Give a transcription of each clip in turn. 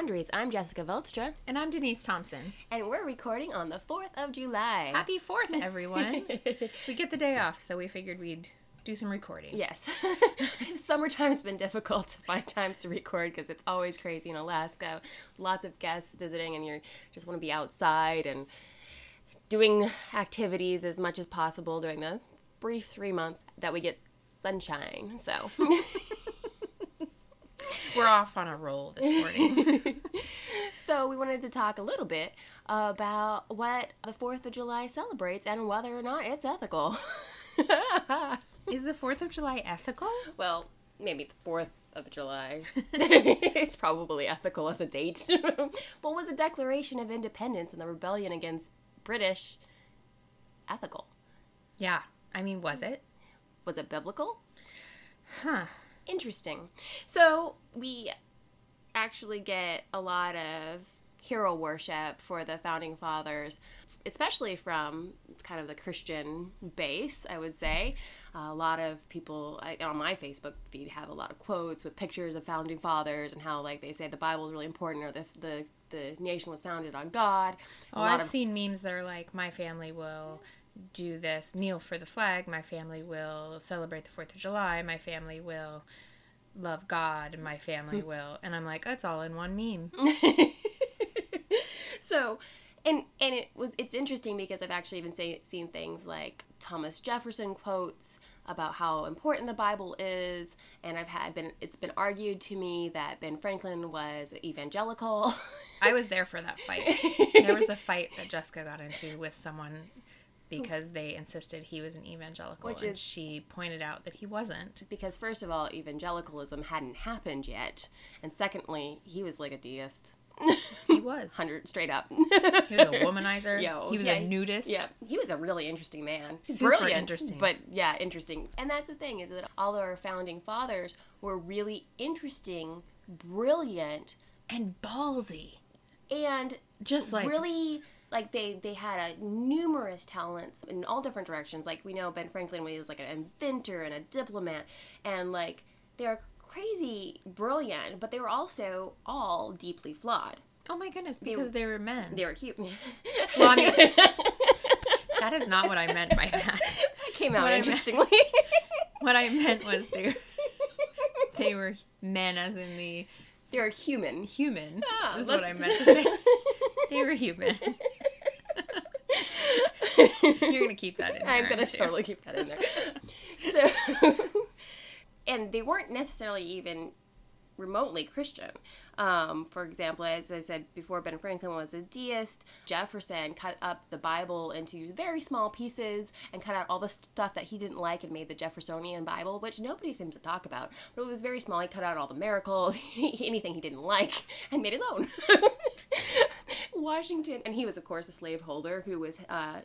welcome to Ethical Quandaries. I'm Jessica Veldstra, And I'm Denise Thompson. and we're recording on the 4th of July. Happy 4th, everyone. we get the day off, so we figured we'd do some recording. Yes. Summertime's been difficult to find times to record because it's always crazy in Alaska. Lots of guests visiting, and you just want to be outside and doing activities as much as possible during the brief three months that we get sunshine. So, We're off on a roll this morning. so we wanted to talk a little bit about what the 4th of July celebrates and whether or not it's ethical. Is the 4th of July ethical? Well, maybe the fourth of July. it's probably ethical as a date. but was the Declaration of Independence and the rebellion against British ethical? Yeah. I mean, was it? Was it biblical? Huh. Interesting. So we actually get a lot of hero worship for the founding fathers, especially from kind of the Christian base, I would say. a lot of people I, on my Facebook feed have a lot of quotes with pictures of founding fathers and how like they say the Bible is really important or the the the nation was founded on God. A Oh, I've of seen memes that are like, my family will do this, kneel for the flag. My family will celebrate the 4th of July. My family will love God. My family hmm. will. And I'm like, it's all in one meme. so and and it was it's interesting because I've actually even say, seen things like Thomas Jefferson quotes about how important the Bible is, and I've had been it's been argued to me that Ben Franklin was evangelical. I was there for that fight. There was a fight that Jessica got into with someone because they insisted he was an evangelical, Which and is- she pointed out that he wasn't. because first of all, evangelicalism hadn't happened yet, and secondly, he was like a deist, He was. hundred straight up. He was a womanizer. Yo, he was yeah, a nudist. Yeah, he was a really interesting man. Super Brilliant, interesting. but yeah, interesting. And that's the thing is that all our founding fathers were really interesting, brilliant, And ballsy. and Just like really like they they had a numerous talents in all different directions. Like we know Ben Franklin was like an inventor and a diplomat, and like they're crazy brilliant, but they were also all deeply flawed. Oh my goodness, because they were men. They were cute. Well, I mean, that is not what I meant by that. that came out What I meant- interestingly. What I meant was they they were men as in the They're human. human. Ah, is what I meant to say. They were human. You're gonna keep that in there. I'm gonna totally keep that in there. so, and they weren't necessarily even remotely Christian. Um, for example, as I said before, Ben Franklin was a deist. Jefferson cut up the Bible into very small pieces and cut out all the stuff that he didn't like and made the Jeffersonian Bible, which nobody seems to talk about. But it was very small. He cut out all the miracles, anything he didn't like, and made his own. Washington, and he was, of course, a slaveholder who was uh,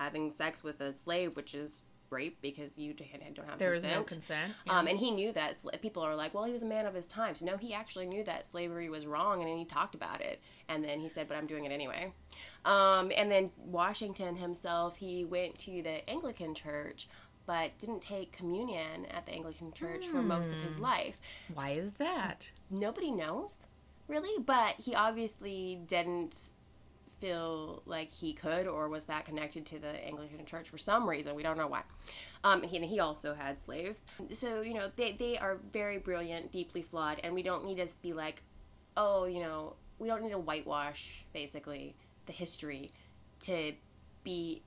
having sex with a slave, which is rape because you don't have There was consent. no consent. Um, and he knew that people are like, well, he was a man of his times. No, he actually knew that slavery was wrong, and he talked about it. And then he said, but I'm doing it anyway. Um, and then Washington himself, he went to the Anglican Church, but didn't take communion at the Anglican Church for most of his life. Why is that? Nobody knows, really, but he obviously didn't feel like he could or was that connected to the Anglican Church for some reason. We don't know why. Um, he, and he also had slaves. So, you know, they, they are very brilliant, deeply flawed, and we don't need to be like, oh, you know, we don't need to whitewash, basically, the history to be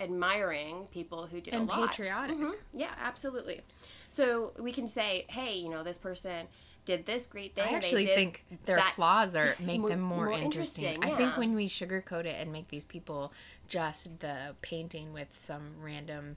admiring people who did And a lot. And patriotic. Mhm. Yeah, absolutely. So we can say, hey, you know, this person did this great thing. I actually think their that- flaws are make more- them more, more interesting. interesting, I think when we sugarcoat it and make these people just the painting with some random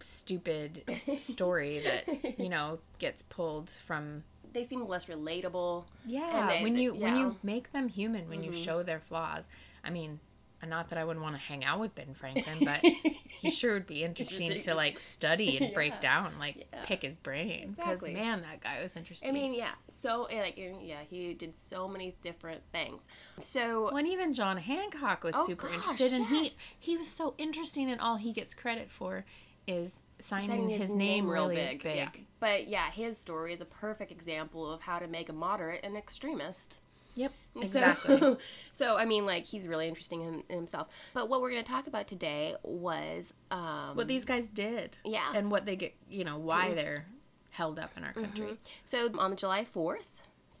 stupid story that you know gets pulled from they seem less relatable. yeah they- when you when yeah. Mm-hmm. you make them human when you show their flaws i mean not that i wouldn't want to hang out with ben franklin but he sure would be interesting to like study and Yeah. break down like Yeah. pick his brain because Exactly. man that guy was interesting I mean, yeah. So eh, like, yeah, he did so many different things. So When even John Hancock was Oh, super gosh, interested, and he yes. he was so interesting, and all he gets credit for is signing, Signing his, name, really big. Yeah. But yeah, his story is a perfect example of how to make a moderate an extremist. Yep, So- exactly. So, I mean, like he's really interesting in, in himself. But what we're going to talk about today was, um, what these guys did. Yeah. And what they get, you know, why they're held up in our country. So on the July 4th,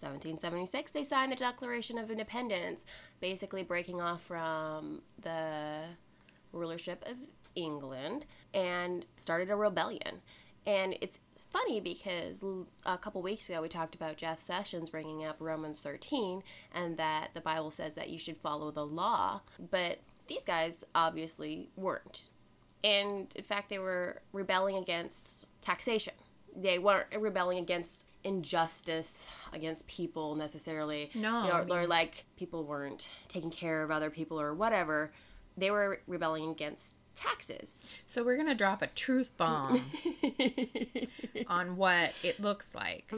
1776, they signed the Declaration of Independence, basically breaking off from the rulership of England and started a rebellion. And it's funny because a couple weeks ago we talked about Jeff Sessions bringing up Romans 13 and that the Bible says that you should follow the law, but these guys obviously weren't. And in fact, they were rebelling against taxation. They weren't rebelling against injustice against people necessarily. No, You know, or like people weren't taking care of other people or whatever. They were rebelling against taxes. So we're gonna drop a truth bomb on what it looks like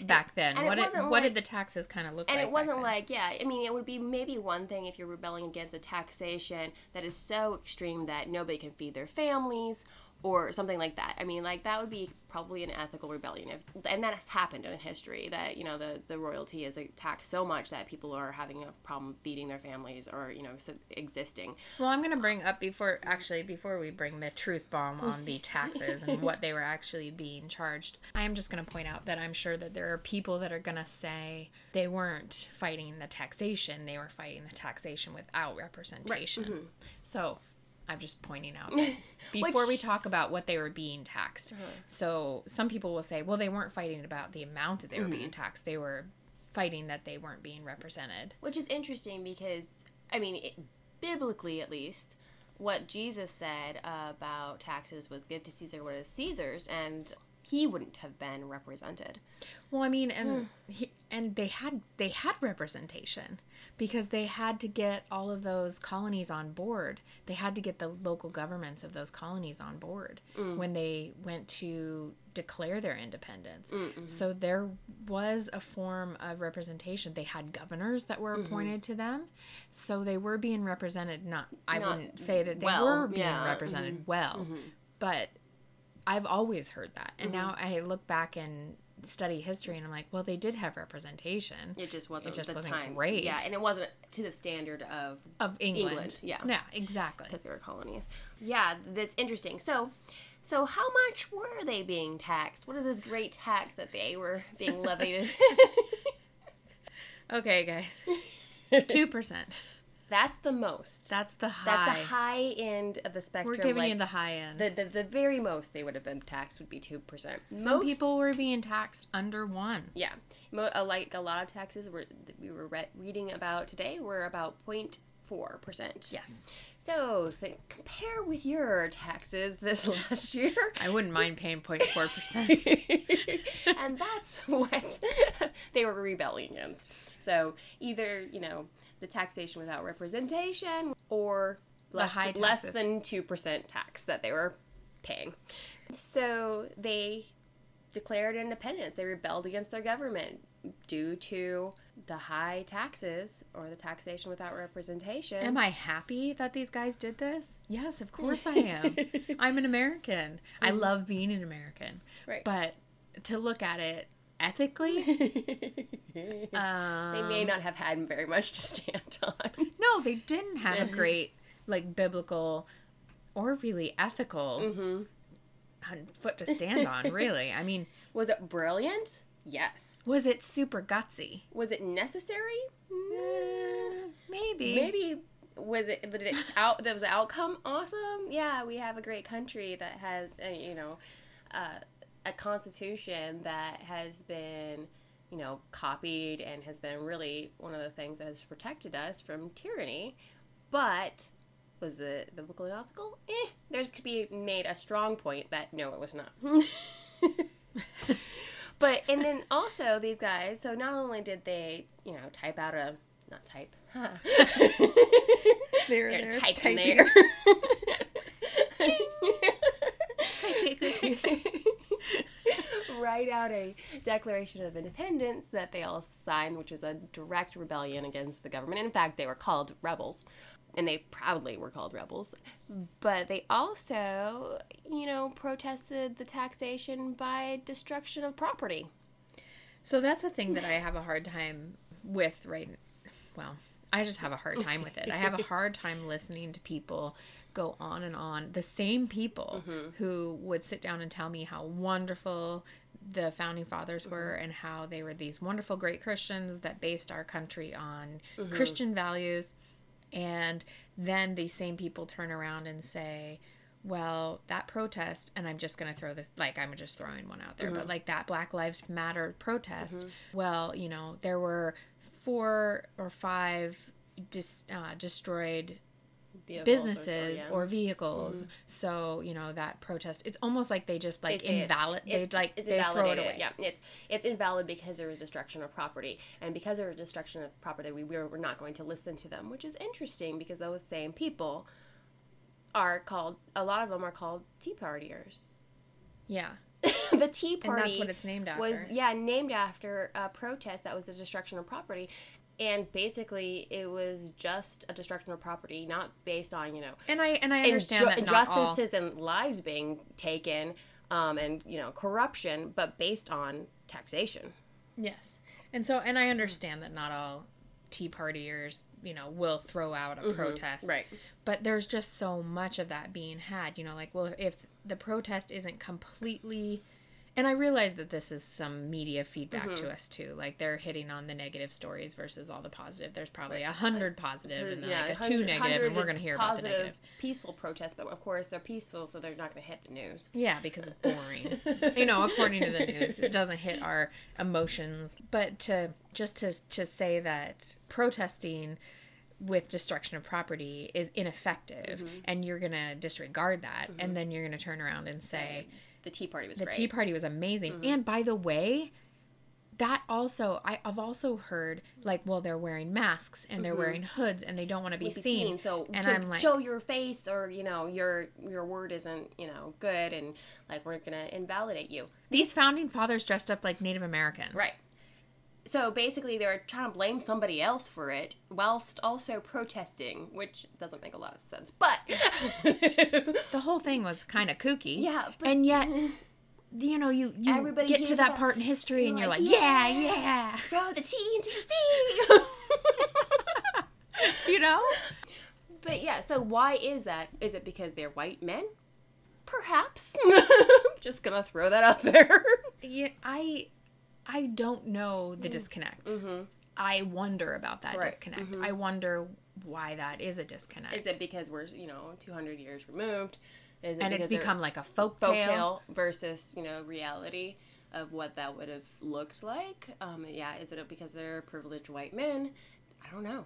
back then. Mm-hmm. and it what it, wasn't what like- did the taxes kind of look And like? And it wasn't like, yeah, I mean, it would be maybe one thing if you're rebelling against a taxation that is so extreme that nobody can feed their families or something like that. I mean, like that would be probably an ethical rebellion if and that has happened in history that, you know, the the royalty is taxed so much that people are having a problem feeding their families or, you know, existing. Well, I'm gonna bring up before actually before we bring the truth bomb on the taxes and what they were actually being charged. I am just gonna point out that I'm sure that there are people that are gonna say they weren't fighting the taxation; they were fighting the taxation without representation. Right. Mm-hmm. So. I'm just pointing out that before we talk about what they were being taxed. Uh-huh. So some people will say, well, they weren't fighting about the amount that they were mm-hmm. being taxed. They were fighting that they weren't being represented. Which is interesting because, I mean, it, biblically at least, what Jesus said about taxes was give to Caesar what is Caesar's, and he wouldn't have been represented. Well, I mean, and hmm. he, and they had they had representation because they had to get all of those colonies on board. They had to get the local governments of those colonies on board mm. when they went to declare their independence. So there was a form of representation. They had governors that were mm-hmm. appointed to them, so they were being represented. Not, I Not wouldn't say that they well, were being yeah, represented mm-hmm. well, mm-hmm. but I've always heard that. And now I look back and study history and I'm like, well, they did have representation It just wasn't. It just the wasn't time. great. Yeah, and it wasn't to the standard of of England. England, yeah. Yeah, exactly. because they were colonies. Yeah, that's interesting. So, so how much were they being taxed? What is this great tax that they were being levied? Okay, guys. 2%. That's the most. That's the high. That's the high end of the spectrum. We're giving like, you the high end. the, the the very most they would have been taxed would be two percent. Some people were being taxed under 1. yeah, Mo- uh, like a lot of taxes were that we were re- reading about today were about 0.4 percent. Yes. So th- compare with your taxes this last year. I wouldn't mind paying 0.4%. and that's what they were rebelling against. So either you know the taxation without representation or less, high less than two percent tax that they were paying. So they declared independence. They rebelled against their government due to the high taxes or the taxation without representation. Am I happy that these guys did this? Yes, of course I am. I'm an American. I mm-hmm. love being an American. Right. But to look at it ethically, um, they may not have had very much to stand on. no, they didn't have a great, like, biblical or really ethical Mm-hmm. foot to stand on, really. I mean, Was it brilliant? Yes. was it super gutsy? Was it necessary? Uh, maybe. Maybe was it did it out that was the outcome awesome? Yeah, we have a great country that has uh, you know uh, a constitution that has been you know copied and has been really one of the things that has protected us from tyranny. But was it biblical and ethical? Eh, there could be made a strong point that no, it was not. but and then also these guys. So not only did they you know type out a not type. They're, They're they're typing typing. there. Write out a Declaration of Independence that they all signed, which is a direct rebellion against the government. In fact, they were called rebels. and they proudly were called rebels. But they also, you know, protested the taxation by destruction of property. So that's a thing that I have a hard time with right well, I just have a hard time with it. I have a hard time listening to people go on and on. The same people Mm-hmm. who would sit down and tell me how wonderful the founding fathers were Mm-hmm. and how they were these wonderful great Christians that based our country on Mm-hmm. Christian values. And then these same people turn around and say, well, that protest, and I'm just going to throw this, like, I'm just throwing one out there, Mm-hmm. but like that Black Lives Matter protest, well, you know, there were four or five dis- uh, destroyed Vehicles or businesses so, yeah. or vehicles. Mm-hmm. So, you know, that protest, it's almost like they just like They say it's- invalid, they it's, like, it's they throw it away. Yeah, it's it's invalid because there was destruction of property, and because there was destruction of property, we we're, we're not going to listen to them, which is interesting because those same people are called. A lot of them are called Tea Partiers. Yeah. the Tea And Party that's what it's named after. was yeah named after a protest that was the destruction of property. And basically, it was just a destruction of property, not based on you know and I and I understand inju- that not all, injustices and lives being taken, um, and you know corruption, but based on taxation. Yes. And so, and I understand that not all Tea Partiers, you know, will throw out a protest. Mm-hmm. Right. But there's just so much of that being had, you know, like, well, if the protest isn't completely. And I realize that this is some media feedback Mm-hmm. to us too. Like they're hitting on the negative stories versus all the positive. There's probably a hundred positive and then like a two negative, and we're going to hear about the positive, negative. peaceful protests, but of course they're peaceful, so they're not going to hit the news. Yeah, because it's boring. you know, according to the news, it doesn't hit our emotions. But to just to to say that protesting with destruction of property is ineffective Mm-hmm. and you're going to disregard that and then you're going to turn around and say The Tea Party was the great. Tea Party was amazing. Mm-hmm. And by the way, that also I, I've also heard like well they're wearing masks and they're wearing hoods and they don't want to be, Mm-hmm. be seen. seen. So, and so I'm like show your face, or you know your your word isn't you know good, and like we're gonna invalidate you. these founding fathers dressed up like Native Americans. Right. So basically, they were trying to blame somebody else for it, whilst also protesting, which doesn't make a lot of sense. But the whole thing was kind of kooky. Yeah, but- and yet, you know, you you Everybody get to that about- part in history, and you're like, like, yeah, yeah, throw the tea into the sea. you know. but yeah, so why is that? Is it because they're white men? Perhaps. Just gonna throw that out there. Yeah, I I don't know the disconnect. I wonder about that Mm. Right. disconnect. I wonder why that is a disconnect. Is it because we're you know 200 years removed? Is it and it's become like a folk folktale tale. versus you know reality of what that would have looked like? Um, yeah, is it because they're privileged white men? I don't know.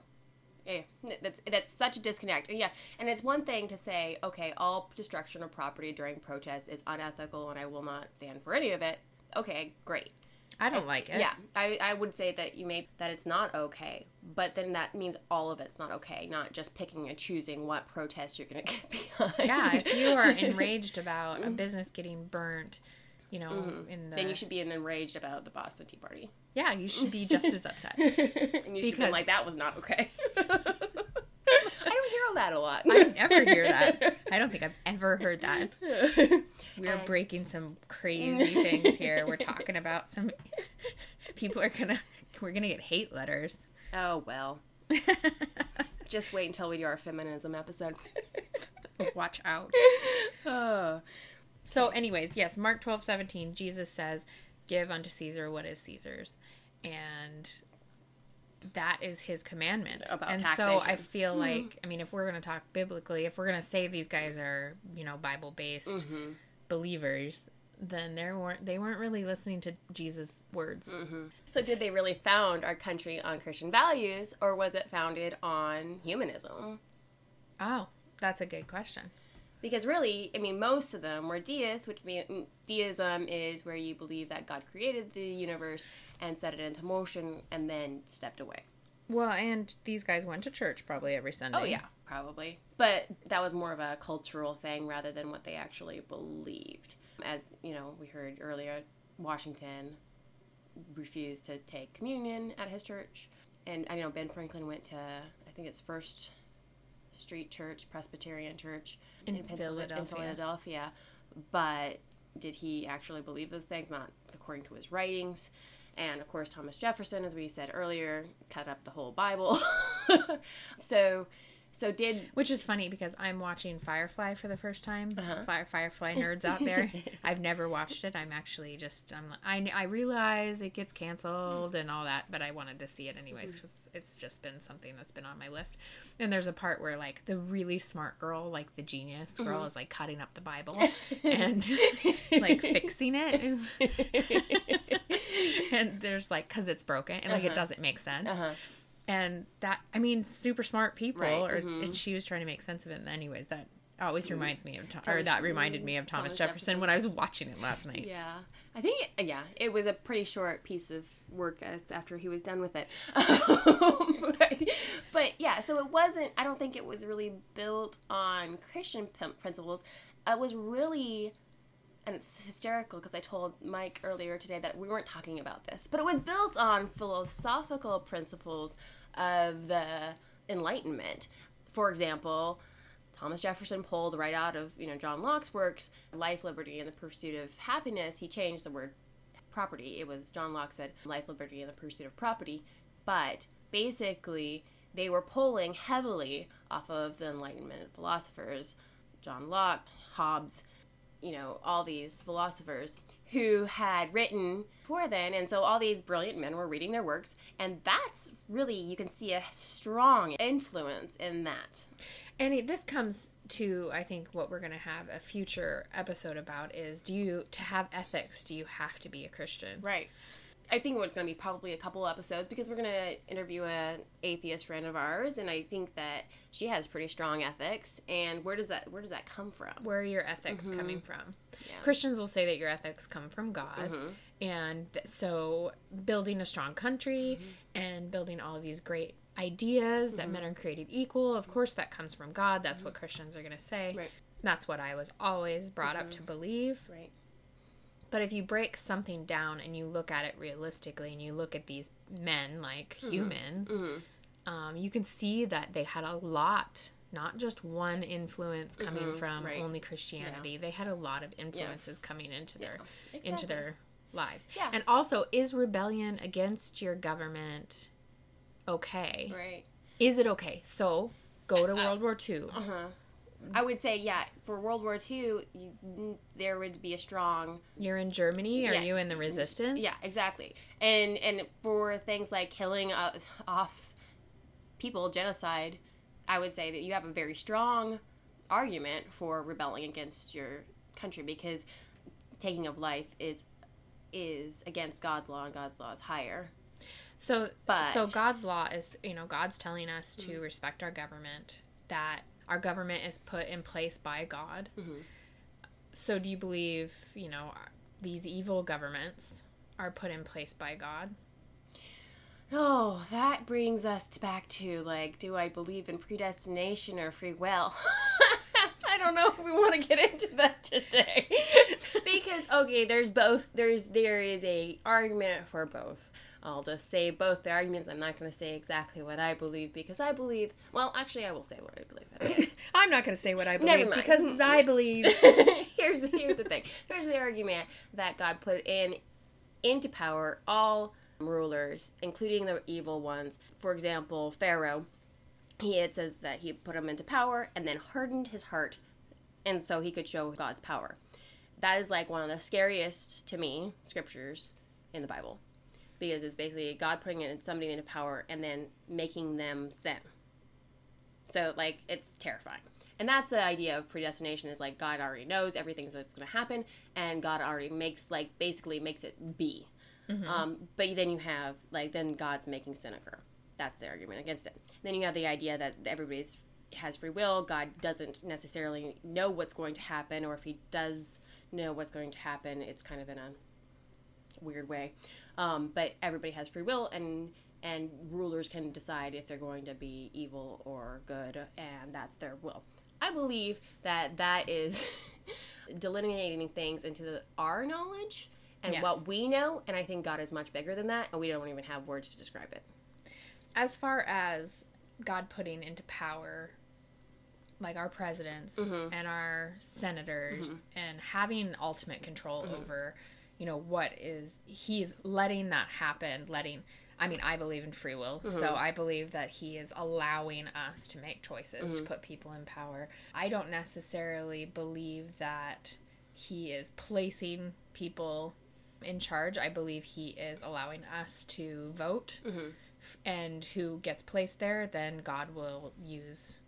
Yeah, that's that's such a disconnect. And yeah, and it's one thing to say, okay, all destruction of property during protests is unethical, and I will not stand for any of it. Okay, great. I don't like it. Yeah, I, I would say that you may that it's not okay, but then that means all of it's not okay, not just picking and choosing what protest you're gonna get behind. Yeah, if you are enraged about a mm-hmm. business getting burnt, you know, mm-hmm. in the then you should be enraged about the Boston Tea Party, yeah, you should be just as upset. and you should be like that was not okay. I don't hear that a lot. I never hear that. I don't think I've ever heard that. We're breaking some crazy things here. We're talking about some people are gonna we're gonna get hate letters. oh well, just wait until we do our feminism episode. Watch out. oh. So, anyways, yes, Mark 12, 17, Jesus says, Give unto Caesar what is Caesar's. And that is his commandment. About and so I taxation. feel like, I mean, if we're going to talk biblically, if we're going to say these guys are, you know, Bible based Mm-hmm. believers, then they weren't they weren't really listening to Jesus' words. So did they really found our country on Christian values, or was it founded on humanism? Oh, that's a good question. Because really, I mean, most of them were deists, which mean mm, deism is where you believe that God created the universe and set it into motion and then stepped away. Well, and these guys went to church probably every Sunday. Oh yeah, probably. But that was more of a cultural thing rather than what they actually believed. As you know, we heard earlier, Washington refused to take communion at his church, and I know Ben Franklin went to I think it's First Street Church, Presbyterian Church In in Philadelphia. Philadelphia. But did he actually believe those things? Not according to his writings. And of course, Thomas Jefferson, as we said earlier, cut up the whole Bible. so, so did Which is funny because I'm watching Firefly for the first time. Uh-huh. Fire, Firefly nerds out there. I've never watched it. I'm actually just I'm I I realize it gets canceled and all that, but I wanted to see it anyways Mm-hmm. because it's just been something that's been on my list. And there's a part where like the really smart girl, like the genius girl, Mm-hmm. is like cutting up the Bible and like fixing it is. and there's like because it's broken and like it doesn't make sense. Uh-huh. And that I mean, super smart people, Right, or mhm. and she was trying to make sense of it. And anyways, that always reminds me of Tho- or that reminded me of Thomas, Thomas Jefferson, Jefferson. when I was watching it last night. Yeah, I think yeah, it was a pretty short piece of work after he was done with it. but, but yeah, so it wasn't. I don't think it was really built on Christian principles. It was really, and it's hysterical because I told Mike earlier today that we weren't talking about this, but it was built on philosophical principles of the Enlightenment. For example. Thomas Jefferson pulled right out of you know John Locke's works, Life, Liberty, and the Pursuit of Happiness. He changed the word property. It was John Locke said life, liberty, and the pursuit of property. But basically, they were pulling heavily off of the Enlightenment philosophers, John Locke, Hobbes, you know, all these philosophers who had written before then. And so all these brilliant men were reading their works. And that's really, you can see a strong influence in that. And it, this comes to I think what we're going to have a future episode about is do you to have ethics do you have to be a Christian? Right. I think it's going to be probably a couple episodes because we're going to interview an atheist friend of ours, and I think that she has pretty strong ethics. And where does that where does that come from? Where are your ethics coming from? Mm-hmm. Yeah. Mm-hmm. Christians will say that your ethics come from God. And th- so building a strong country Mm-hmm. and building all of these great ideas that men are created equal, of course that comes from God. That's what Christians are going to say. Mm-hmm. Right. That's what I was always brought up to believe. Right. But if you break something down and you look at it realistically and you look at these men like Mm-hmm. humans, um, you can see that they had a lot, not just one influence coming from Mm-hmm. right. only Christianity. They had a lot of influences coming into their into exactly. their lives. Yeah. And also, is rebellion against your government okay? Right. Is it okay? So go to World War II. Uh-huh. I would say, yeah, for World War II, you, there would be a strong You're in Germany. Are Yeah. you in the resistance? Yeah, exactly. And and for things like killing uh, off people, genocide, I would say that you have a very strong argument for rebelling against your country because taking of life is is against God's law and God's law is higher. So, But- so God's law is, you know, God's telling us to respect our government. That our government is put in place by God. Mm-hmm. So, do you believe, you know, these evil governments are put in place by God? Oh, that brings us back to like, do I believe in predestination or free will? I don't know if we want to get into that today. because okay, there's both. There's there is a argument for both. I'll just say both the arguments. I'm not going to say exactly what I believe because I believe. Well, actually, I will say what I believe. I'm not going to say what I believe because I believe. here's the, here's the thing. Here's the argument that God put in into power all rulers, including the evil ones. For example, Pharaoh. He it says that he put him into power and then hardened his heart, and so he could show God's power. That is like one of the scariest to me scriptures in the Bible, because it's basically God putting in somebody into power and then making them sin. So like it's terrifying. And that's the idea of predestination is like God already knows everything that's going to happen and God already makes like basically makes it be. Um, but then you have like then God's making sin occur. That's the argument against it. Then you have the idea that everybody's has free will. God doesn't necessarily know what's going to happen, or if he does know what's going to happen, it's kind of in a weird way. Um, but everybody has free will, and and rulers can decide if they're going to be evil or good, and that's their will. I believe that that is delineating things into the, our knowledge and Yes. what we know, and I think God is much bigger than that, and we don't even have words to describe it. as far as God putting into power like our presidents Mm-hmm. and our senators and having ultimate control Mm-hmm. over you know what is he's letting that happen letting i mean i believe in free will Mm-hmm. so i believe that he is allowing us to make choices Mm-hmm. to put people in power i don't necessarily believe that he is placing people in charge i believe he is allowing us to vote Mm-hmm. And who gets placed there then god will use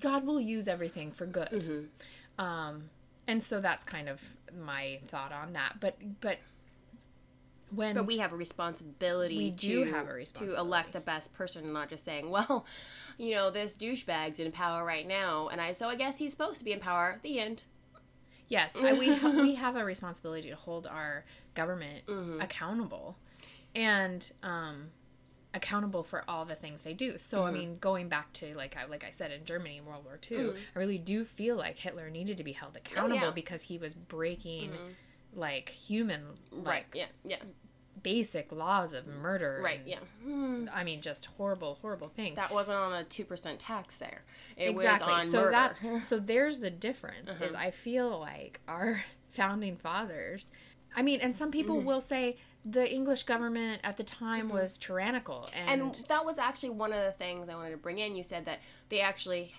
god will use everything for good Mm-hmm. um and so that's kind of my thought on that but but when But we have a responsibility. We do to, have a responsibility. to elect the best person, not just saying, "Well, you know, this douchebag's in power right now, and I so I guess he's supposed to be in power." The end. yes I, we ha- we have a responsibility to hold our government Mm-hmm. accountable and um accountable for all the things they do so Mm-hmm. i mean going back to like i like i said in germany in world war ii Mm-hmm. i really do feel like hitler needed to be held accountable Oh, yeah. because he was breaking like human like Right. Yeah. Yeah. basic laws of murder Right. and, Yeah. Hmm. i mean just horrible horrible things That wasn't on a two percent tax there. It exactly was on so murder. that's so there's the difference Uh-huh. is i feel like our founding fathers i mean and some people Mm-hmm. will say the english government at the time was tyrannical and, And that was actually one of the things I wanted to bring in. You said that they actually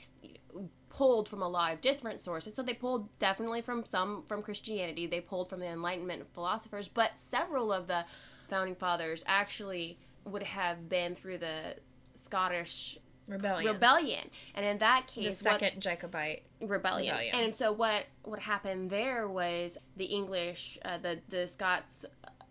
pulled from a lot of different sources. So they pulled definitely from some from Christianity. They pulled from the Enlightenment philosophers, but several of the founding fathers actually would have been through the Scottish rebellion, rebellion. And in that the case, what second jacobite rebellion. Rebellion. And so what what happened there was the English, uh, the the Scots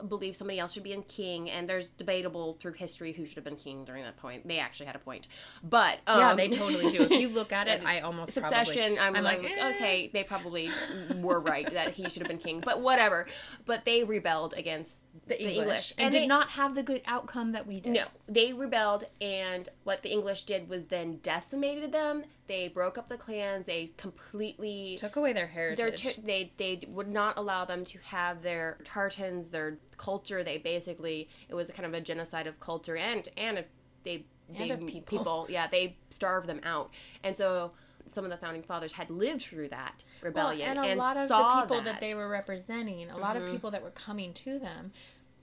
believed somebody else should be in king, and there's debatable through history who should have been king during that point. They actually had a point, but um, yeah they totally do if you look at it i almost Succession, probably, I'm, I'm like, like, eh. okay, they probably were right that he should have been king, but whatever. But they rebelled against the the english, English, and, and did they- not have the good outcome that we did No, they rebelled, and what the English did was then decimated them. They broke up the clans. They completely took away their their heritage t- they they would not allow them to have their tartans their culture they basically it was kind of a genocide of culture and and a, they they of people. yeah they starved them out and so some of the founding fathers had lived through that Well, rebellion and a lot of the people that. that Mm-hmm. they were representing, a lot of people that were coming to them,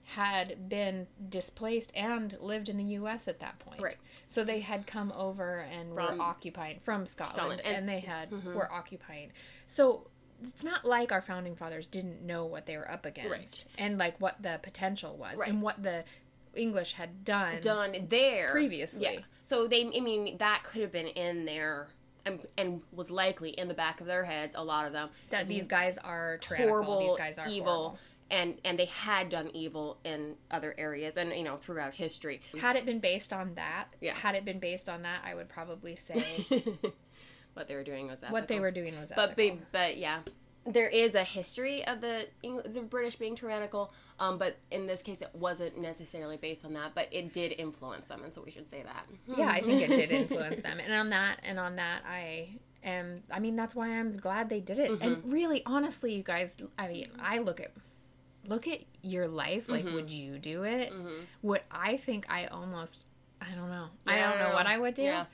had been displaced and lived in the U.S. at that point. Right. So they had come over and From- were occupying from Scotland, Scotland, and and, they had mhm. were occupying. So it's not like our founding fathers didn't know what they were up against Right. and like what the potential was Right. and what the English had done. done there Previously. yeah so they i mean that could have been in there and, um, and was likely in the back of their heads a lot of them That these guys are horrible, these guys are evil, horrible. and and they had done evil in other areas and you know throughout history. Had it been based on that, Yeah. had it been based on that, I would probably say what they were doing was ethical. what they were doing was but ethical. be, but yeah, there is a history of the the British being tyrannical. Um, but in this case, it wasn't necessarily based on that, but it did influence them, and so we should say that. yeah, I think it did influence them. And on that, and on that, I am. I mean, that's why I'm glad they did it. Mm-hmm. And really, honestly, you guys, I mean, I look at look at your life. Like, Mm-hmm. would you do it? Would I think I almost? I don't know. I don't know what I would do. Yeah.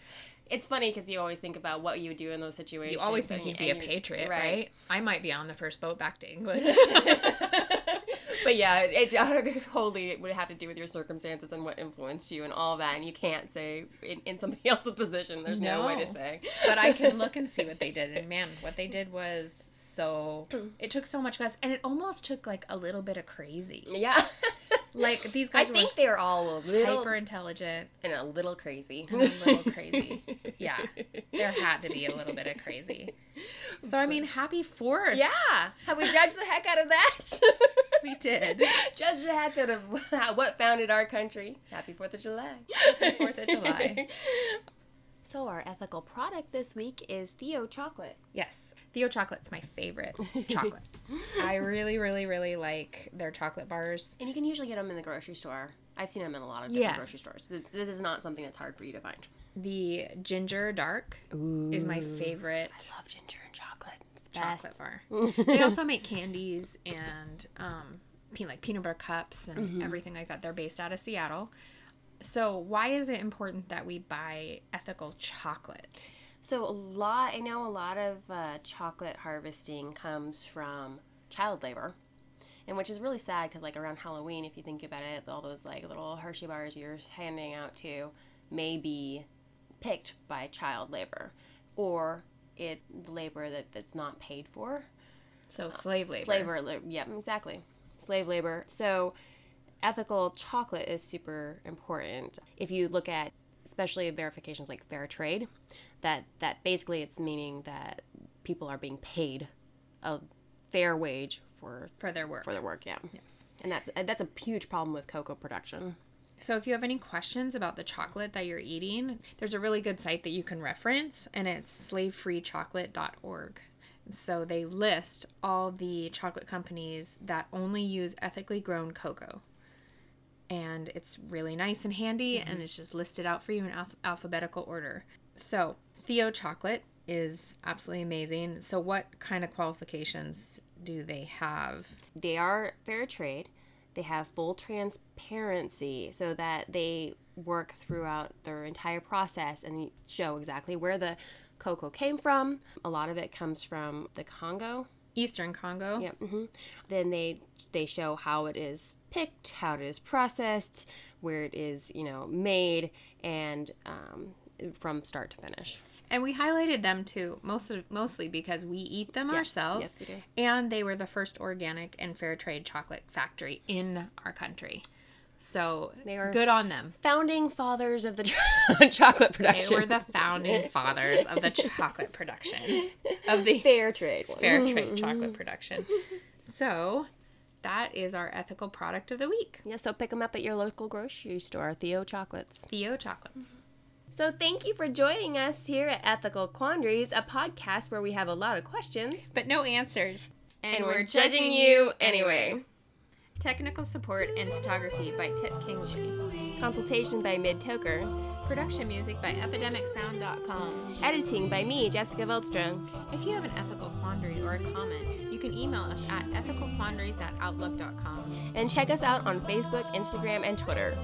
It's funny because you always think about what you do in those situations. You always think you'd be a patriot, right. I might be on the first boat back to England. but yeah, it, it totally it would have to do with your circumstances and what influenced you and all that. And you can't say in, in somebody else's position. There's no, way to say. but I can look and see what they did, and man, what they did was so. It took so much guts, and it almost took like a little bit of crazy. Yeah. Like these guys. I think they're all a little hyper intelligent and a little crazy. a little crazy. Yeah, there had to be a little bit of crazy. So I mean, happy Fourth. Yeah. Have we judged the heck out of that? we did. Judge the heck out of what founded our country. Happy 4th of July. Happy Fourth of July. So, our ethical product this week is Theo Chocolate. Yes, Theo chocolate's my favorite chocolate. I really, really, really like their chocolate bars. And you can usually get them in the grocery store. I've seen them in a lot of different Yes. grocery stores. This, this is not something that's hard for you to find. The ginger dark is my favorite I love ginger and chocolate. chocolate bar. they also make candies and um, like peanut butter cups and everything like that. They're based out of Seattle. So why is it important that we buy ethical chocolate? So a lot, I know a lot of uh, chocolate harvesting comes from child labor, and which is really sad because like around Halloween, if you think about it, all those like little Hershey bars you're handing out to may be picked by child labor, or it labor that that's not paid for. So slave labor. Slave labor, yeah, exactly. Slave labor. So ethical chocolate is super important. If you look at especially verifications like fair trade, that that basically it's meaning that people are being paid a fair wage for for their work. for their work, yeah. Yes. And that's that's a huge problem with cocoa production. So if you have any questions about the chocolate that you're eating, there's a really good site that you can reference and it's slavefreechocolate.org. So they list all the chocolate companies that only use ethically grown cocoa. And it's really nice and handy and mm-hmm. it's just listed out for you in alph- alphabetical order. So, Theo chocolate is absolutely amazing. So what kind of qualifications do they have? They are fair trade. They have full transparency so that they work throughout their entire process and show exactly where the cocoa came from. A lot of it comes from the Congo. Eastern Congo. Yeah. hmm Then they they show how it is picked, how it is processed, where it is you know made, and um, from start to finish. And we highlighted them too, most of, mostly because we eat them ourselves. yes, we do. And they were the first organic and fair trade chocolate factory in our country. So They were- good on them. Founding fathers of the chocolate production. They were the founding fathers of the chocolate production, of the fair trade one. fair trade chocolate production. So that is our ethical product of the week, Yeah, so pick them up at your local grocery store, Theo Chocolates. Theo chocolates. So thank you for joining us here at Ethical Quandaries, a podcast where we have a lot of questions. But no answers. And, we're, judging you anyway. Technical support and photography by Tip Kingsley. Consultation by Mid Toker. Production music by EpidemicSound.com. Editing by me, Jessica Veldstra. If you have an ethical quandary or a comment, you can email us at ethicalquandaries at outlook.com. And check us out on Facebook, Instagram, and Twitter.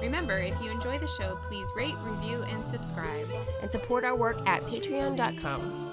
Remember, if you enjoy the show, please rate, review, and subscribe. And support our work at patreon.com.